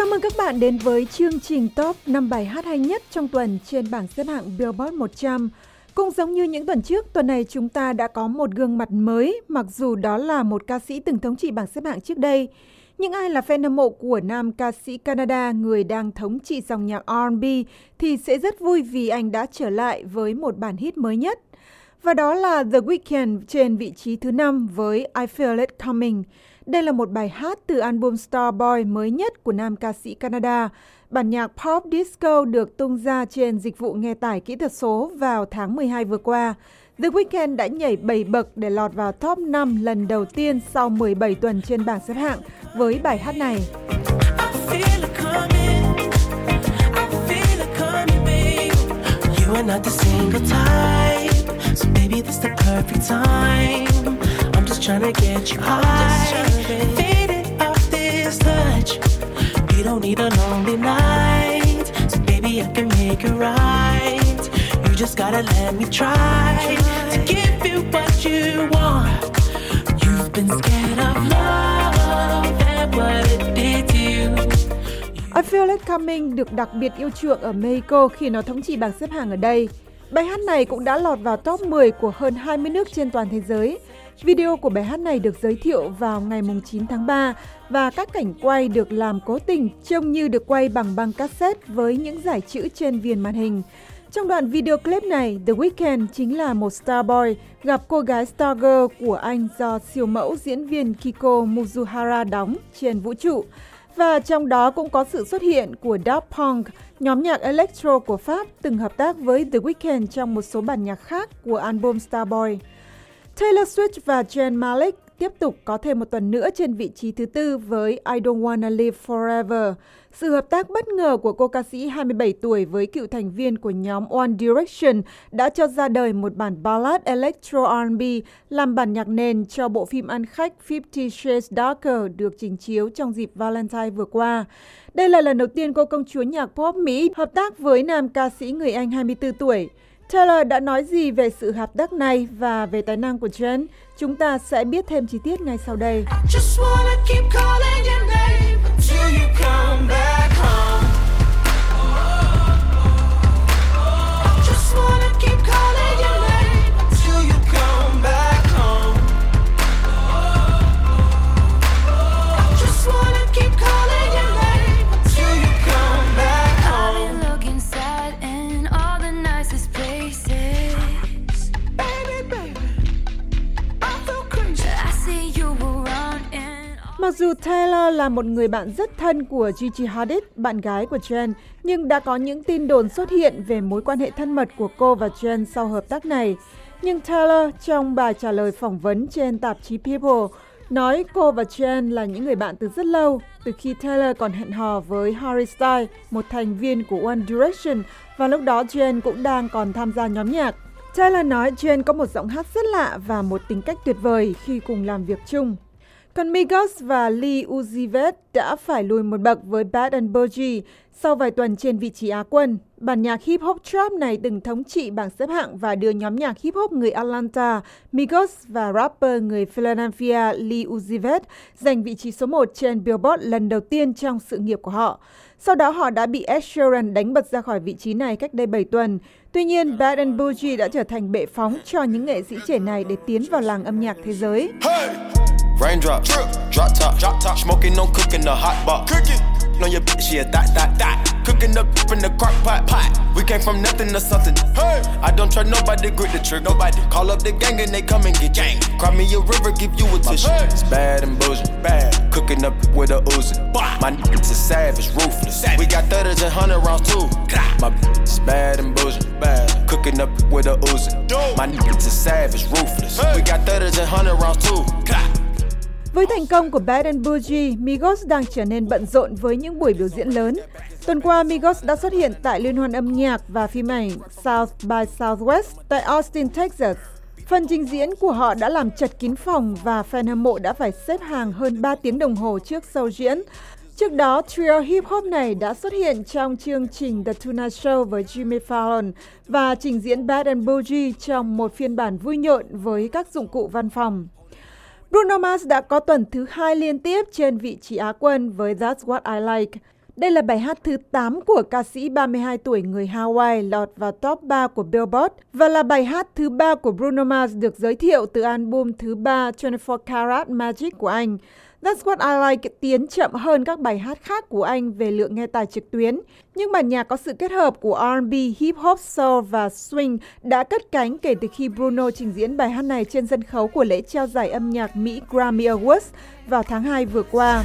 Chào mừng các bạn đến với chương trình top 5 bài hát hay nhất trong tuần trên bảng xếp hạng Billboard 100. Cũng giống như những tuần trước, tuần này chúng ta đã có một gương mặt mới, mặc dù đó là một ca sĩ từng thống trị bảng xếp hạng trước đây. Những ai là fan hâm mộ của nam ca sĩ Canada, người đang thống trị dòng nhạc R&B, thì sẽ rất vui vì anh đã trở lại với một bản hit mới nhất. Và đó là The Weeknd trên vị trí thứ năm với I Feel It Coming. Đây là một bài hát từ album Starboy mới nhất của nam ca sĩ Canada. Bản nhạc pop disco được tung ra trên dịch vụ nghe tải kỹ thuật số vào tháng 12 vừa qua. The Weeknd đã nhảy 7 bậc để lọt vào top 5 lần đầu tiên sau 17 tuần trên bảng xếp hạng với bài hát này. We're not the single type, so baby, this the perfect time trying to get you high. Faded off this touch. You don't need a lonely night. So baby, I can make it right. You just gotta let me try to give you what you want. You've been scared of love and what it did to you. I Feel It Coming được đặc biệt yêu chuộng ở Mexico khi nó thống trị bảng xếp hạng ở đây. Bài hát này cũng đã lọt vào top 10 của hơn 20 nước trên toàn thế giới Video của bài hát này được giới thiệu vào ngày 9 tháng 3 và các cảnh quay được làm cố tình trông như được quay bằng băng cassette với những giải chữ trên viền màn hình. Trong đoạn video clip này, The Weeknd chính là một star boy gặp cô gái stargirl của anh do siêu mẫu diễn viên Kiko Muzuhara đóng trên vũ trụ. Và trong đó cũng có sự xuất hiện của Daft Punk, nhóm nhạc electro của Pháp từng hợp tác với The Weeknd trong một số bản nhạc khác của album Starboy. Taylor Swift và Zayn Malik tiếp tục có thêm một tuần nữa trên vị trí thứ tư với I Don't Wanna Live Forever. Sự hợp tác bất ngờ của cô ca sĩ 27 tuổi với cựu thành viên của nhóm One Direction đã cho ra đời một bản ballad electro R&B làm bản nhạc nền cho bộ phim ăn khách Fifty Shades Darker được trình chiếu trong dịp Valentine vừa qua. Đây là lần đầu tiên cô công chúa nhạc pop Mỹ hợp tác với nam ca sĩ người Anh 24 tuổi. Taylor đã nói gì về sự hợp tác này và về tài năng của Jen? Chúng ta sẽ biết thêm chi tiết ngay sau đây. Dù Taylor là một người bạn rất thân của Gigi Hadid, bạn gái của Jen, nhưng đã có những tin đồn xuất hiện về mối quan hệ thân mật của cô và Jen sau hợp tác này. Nhưng Taylor trong bài trả lời phỏng vấn trên tạp chí People nói cô và Jen là những người bạn từ rất lâu, từ khi Taylor còn hẹn hò với Harry Styles, một thành viên của One Direction, và lúc đó Jen cũng đang còn tham gia nhóm nhạc. Taylor nói Jen có một giọng hát rất lạ và một tính cách tuyệt vời khi cùng làm việc chung. Còn Migos và Lee Uzi Vert đã phải lùi một bậc với Bad and Bougie sau vài tuần trên vị trí Á quân. Bản nhạc hip hop trap này từng thống trị bảng xếp hạng và đưa nhóm nhạc hip hop người Atlanta, Migos và rapper người Philadelphia Lee Uzi Vert giành vị trí số 1 trên Billboard lần đầu tiên trong sự nghiệp của họ. Sau đó họ đã bị Ed Sheeran đánh bật ra khỏi vị trí này cách đây 7 tuần. Tuy nhiên, Bad and Bougie đã trở thành bệ phóng cho những nghệ sĩ trẻ này để tiến vào làng âm nhạc thế giới. Hey! Raindrop, drip, drop top, drop top. Smoking on cooking the hot pot. Cooking on your bitch, yeah, that, that, that. Cooking up in the crock pot, pot. We came from nothing to something. Hey, I don't trust nobody, grip the trick, nobody. Call up the gang and they come and get gang. Cry me a river, give you a tissue. Hey. It's bad and bullshit, bad. Cooking up with a Uzi. My niggas is savage, ruthless. Savage. We got thudders and hundred rounds too. My bitch is bad and bullshit, bad. Cooking up with a Uzi. My niggas is savage, ruthless. Hey. We got thudders and hundred rounds too. Với thành công của Bad and Bougie, Migos đang trở nên bận rộn với những buổi biểu diễn lớn. Tuần qua, Migos đã xuất hiện tại Liên hoan âm nhạc và phim ảnh South by Southwest tại Austin, Texas. Phần trình diễn của họ đã làm chật kín phòng và fan hâm mộ đã phải xếp hàng hơn 3 tiếng đồng hồ trước show diễn. Trước đó, trio hip hop này đã xuất hiện trong chương trình The Tonight Show với Jimmy Fallon và trình diễn Bad and Bougie trong một phiên bản vui nhộn với các dụng cụ văn phòng. Bruno Mars đã có tuần thứ hai liên tiếp trên vị trí Á quân với That's What I Like. Đây là bài hát thứ 8 của ca sĩ 32 tuổi người Hawaii lọt vào top 3 của Billboard và là bài hát thứ ba của Bruno Mars được giới thiệu từ album thứ ba 24 Karat Magic của anh. That's What I Like tiến chậm hơn các bài hát khác của anh về lượng nghe tài trực tuyến, nhưng bản nhạc có sự kết hợp của R&B, hip hop, soul và swing đã cất cánh kể từ khi Bruno trình diễn bài hát này trên sân khấu của lễ trao giải âm nhạc Mỹ Grammy Awards vào tháng 2 vừa qua.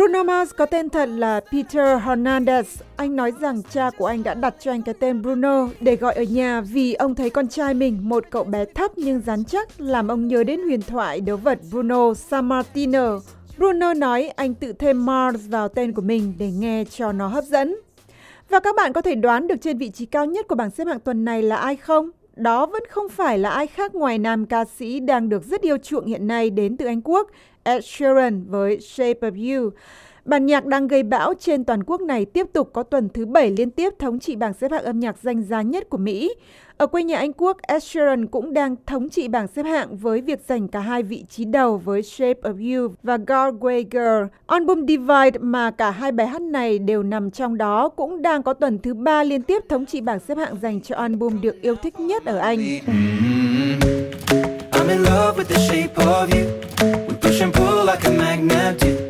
Bruno Mars có tên thật là Peter Hernandez. Anh nói rằng cha của anh đã đặt cho anh cái tên Bruno để gọi ở nhà vì ông thấy con trai mình, một cậu bé thấp nhưng rắn chắc, làm ông nhớ đến huyền thoại đấu vật Bruno Sammartino. Bruno nói anh tự thêm Mars vào tên của mình để nghe cho nó hấp dẫn. Và các bạn có thể đoán được trên vị trí cao nhất của bảng xếp hạng tuần này là ai không? Đó vẫn không phải là ai khác ngoài nam ca sĩ đang được rất yêu chuộng hiện nay đến từ Anh Quốc, Ed Sheeran với Shape of You. Bản nhạc đang gây bão trên toàn quốc này tiếp tục có tuần thứ bảy liên tiếp thống trị bảng xếp hạng âm nhạc danh giá nhất của Mỹ. Ở quê nhà Anh Quốc, Ed Sheeran cũng đang thống trị bảng xếp hạng với việc giành cả hai vị trí đầu với Shape of You và Galway Girl. Album Divide mà cả hai bài hát này đều nằm trong đó cũng đang có tuần thứ ba liên tiếp thống trị bảng xếp hạng dành cho album được yêu thích nhất ở Anh. Mm-hmm. I'm in love with the shape of you. We push and pull like a magnet do.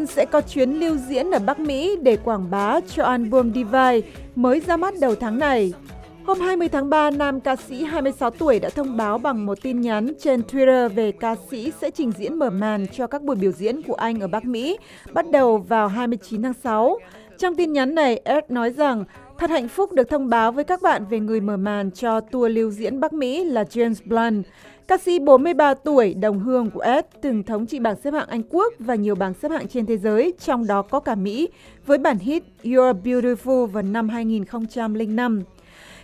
Ed sẽ có chuyến lưu diễn ở Bắc Mỹ để quảng bá cho album Divide mới ra mắt đầu tháng này. Hôm 20 tháng 3, nam ca sĩ 26 tuổi đã thông báo bằng một tin nhắn trên Twitter về ca sĩ sẽ trình diễn mở màn cho các buổi biểu diễn của anh ở Bắc Mỹ, bắt đầu vào 29 tháng 6. Trong tin nhắn này, Ed nói rằng thật hạnh phúc được thông báo với các bạn về người mở màn cho tour lưu diễn Bắc Mỹ là James Blunt. Ca sĩ 43 tuổi, đồng hương của Ed, từng thống trị bảng xếp hạng Anh Quốc và nhiều bảng xếp hạng trên thế giới, trong đó có cả Mỹ, với bản hit You're Beautiful vào năm 2005.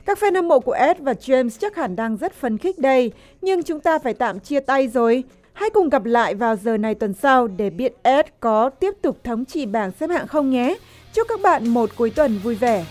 Các fan hâm mộ của Ed và James chắc hẳn đang rất phấn khích đây, nhưng chúng ta phải tạm chia tay rồi. Hãy cùng gặp lại vào giờ này tuần sau để biết Ed có tiếp tục thống trị bảng xếp hạng không nhé. Chúc các bạn một cuối tuần vui vẻ.